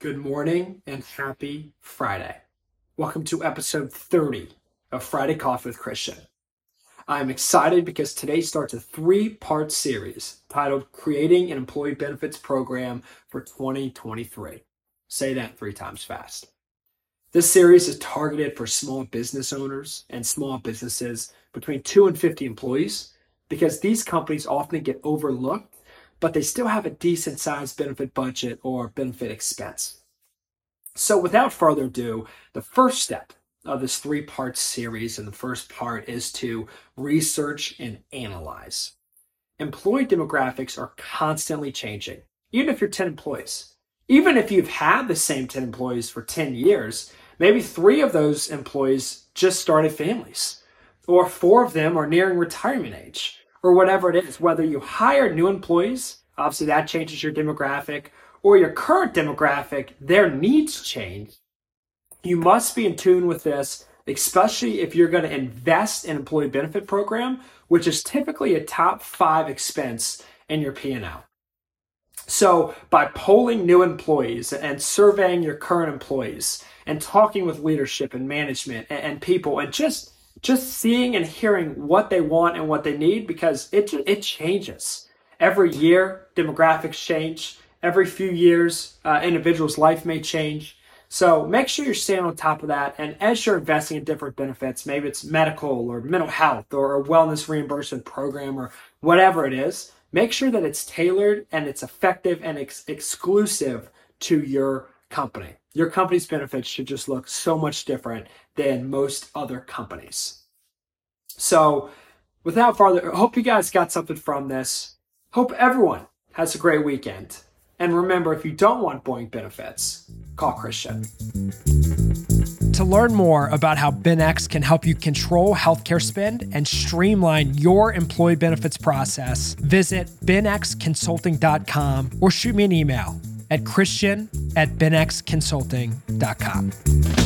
Good morning and happy Friday. Welcome to episode 30 of Friday Coffee with Christian. I'm excited because today starts a three part series titled Creating an Employee Benefits Program for 2023. Say that three times fast. This series is targeted for small business owners and small businesses between 2 and 50 employees because these companies often get overlooked but they still have a decent sized benefit budget or benefit expense. So, without further ado, the first step of this three part series, and the first part is to research and analyze. Employee demographics are constantly changing, even if you're 10 employees. Even if you've had the same 10 employees for 10 years, maybe three of those employees just started families, or four of them are nearing retirement age or whatever it is, whether you hire new employees, obviously that changes your demographic, or your current demographic, their needs change. You must be in tune with this, especially if you're going to invest in employee benefit program, which is typically a top five expense in your P&L. So by polling new employees and surveying your current employees and talking with leadership and management and, people and just just seeing and hearing what they want and what they need because it it changes every year. Demographics change every few years. Uh, individual's life may change. So make sure you're staying on top of that. And as you're investing in different benefits, maybe it's medical or mental health or a wellness reimbursement program or whatever it is, make sure that it's tailored and it's effective and ex- exclusive to your company. Your company's benefits should just look so much different than most other companies. So, without further, hope you guys got something from this. Hope everyone has a great weekend. And remember, if you don't want Boeing benefits, call Christian. To learn more about how BenX can help you control healthcare spend and streamline your employee benefits process, visit benxconsulting.com or shoot me an email at christian at benxconsulting.com.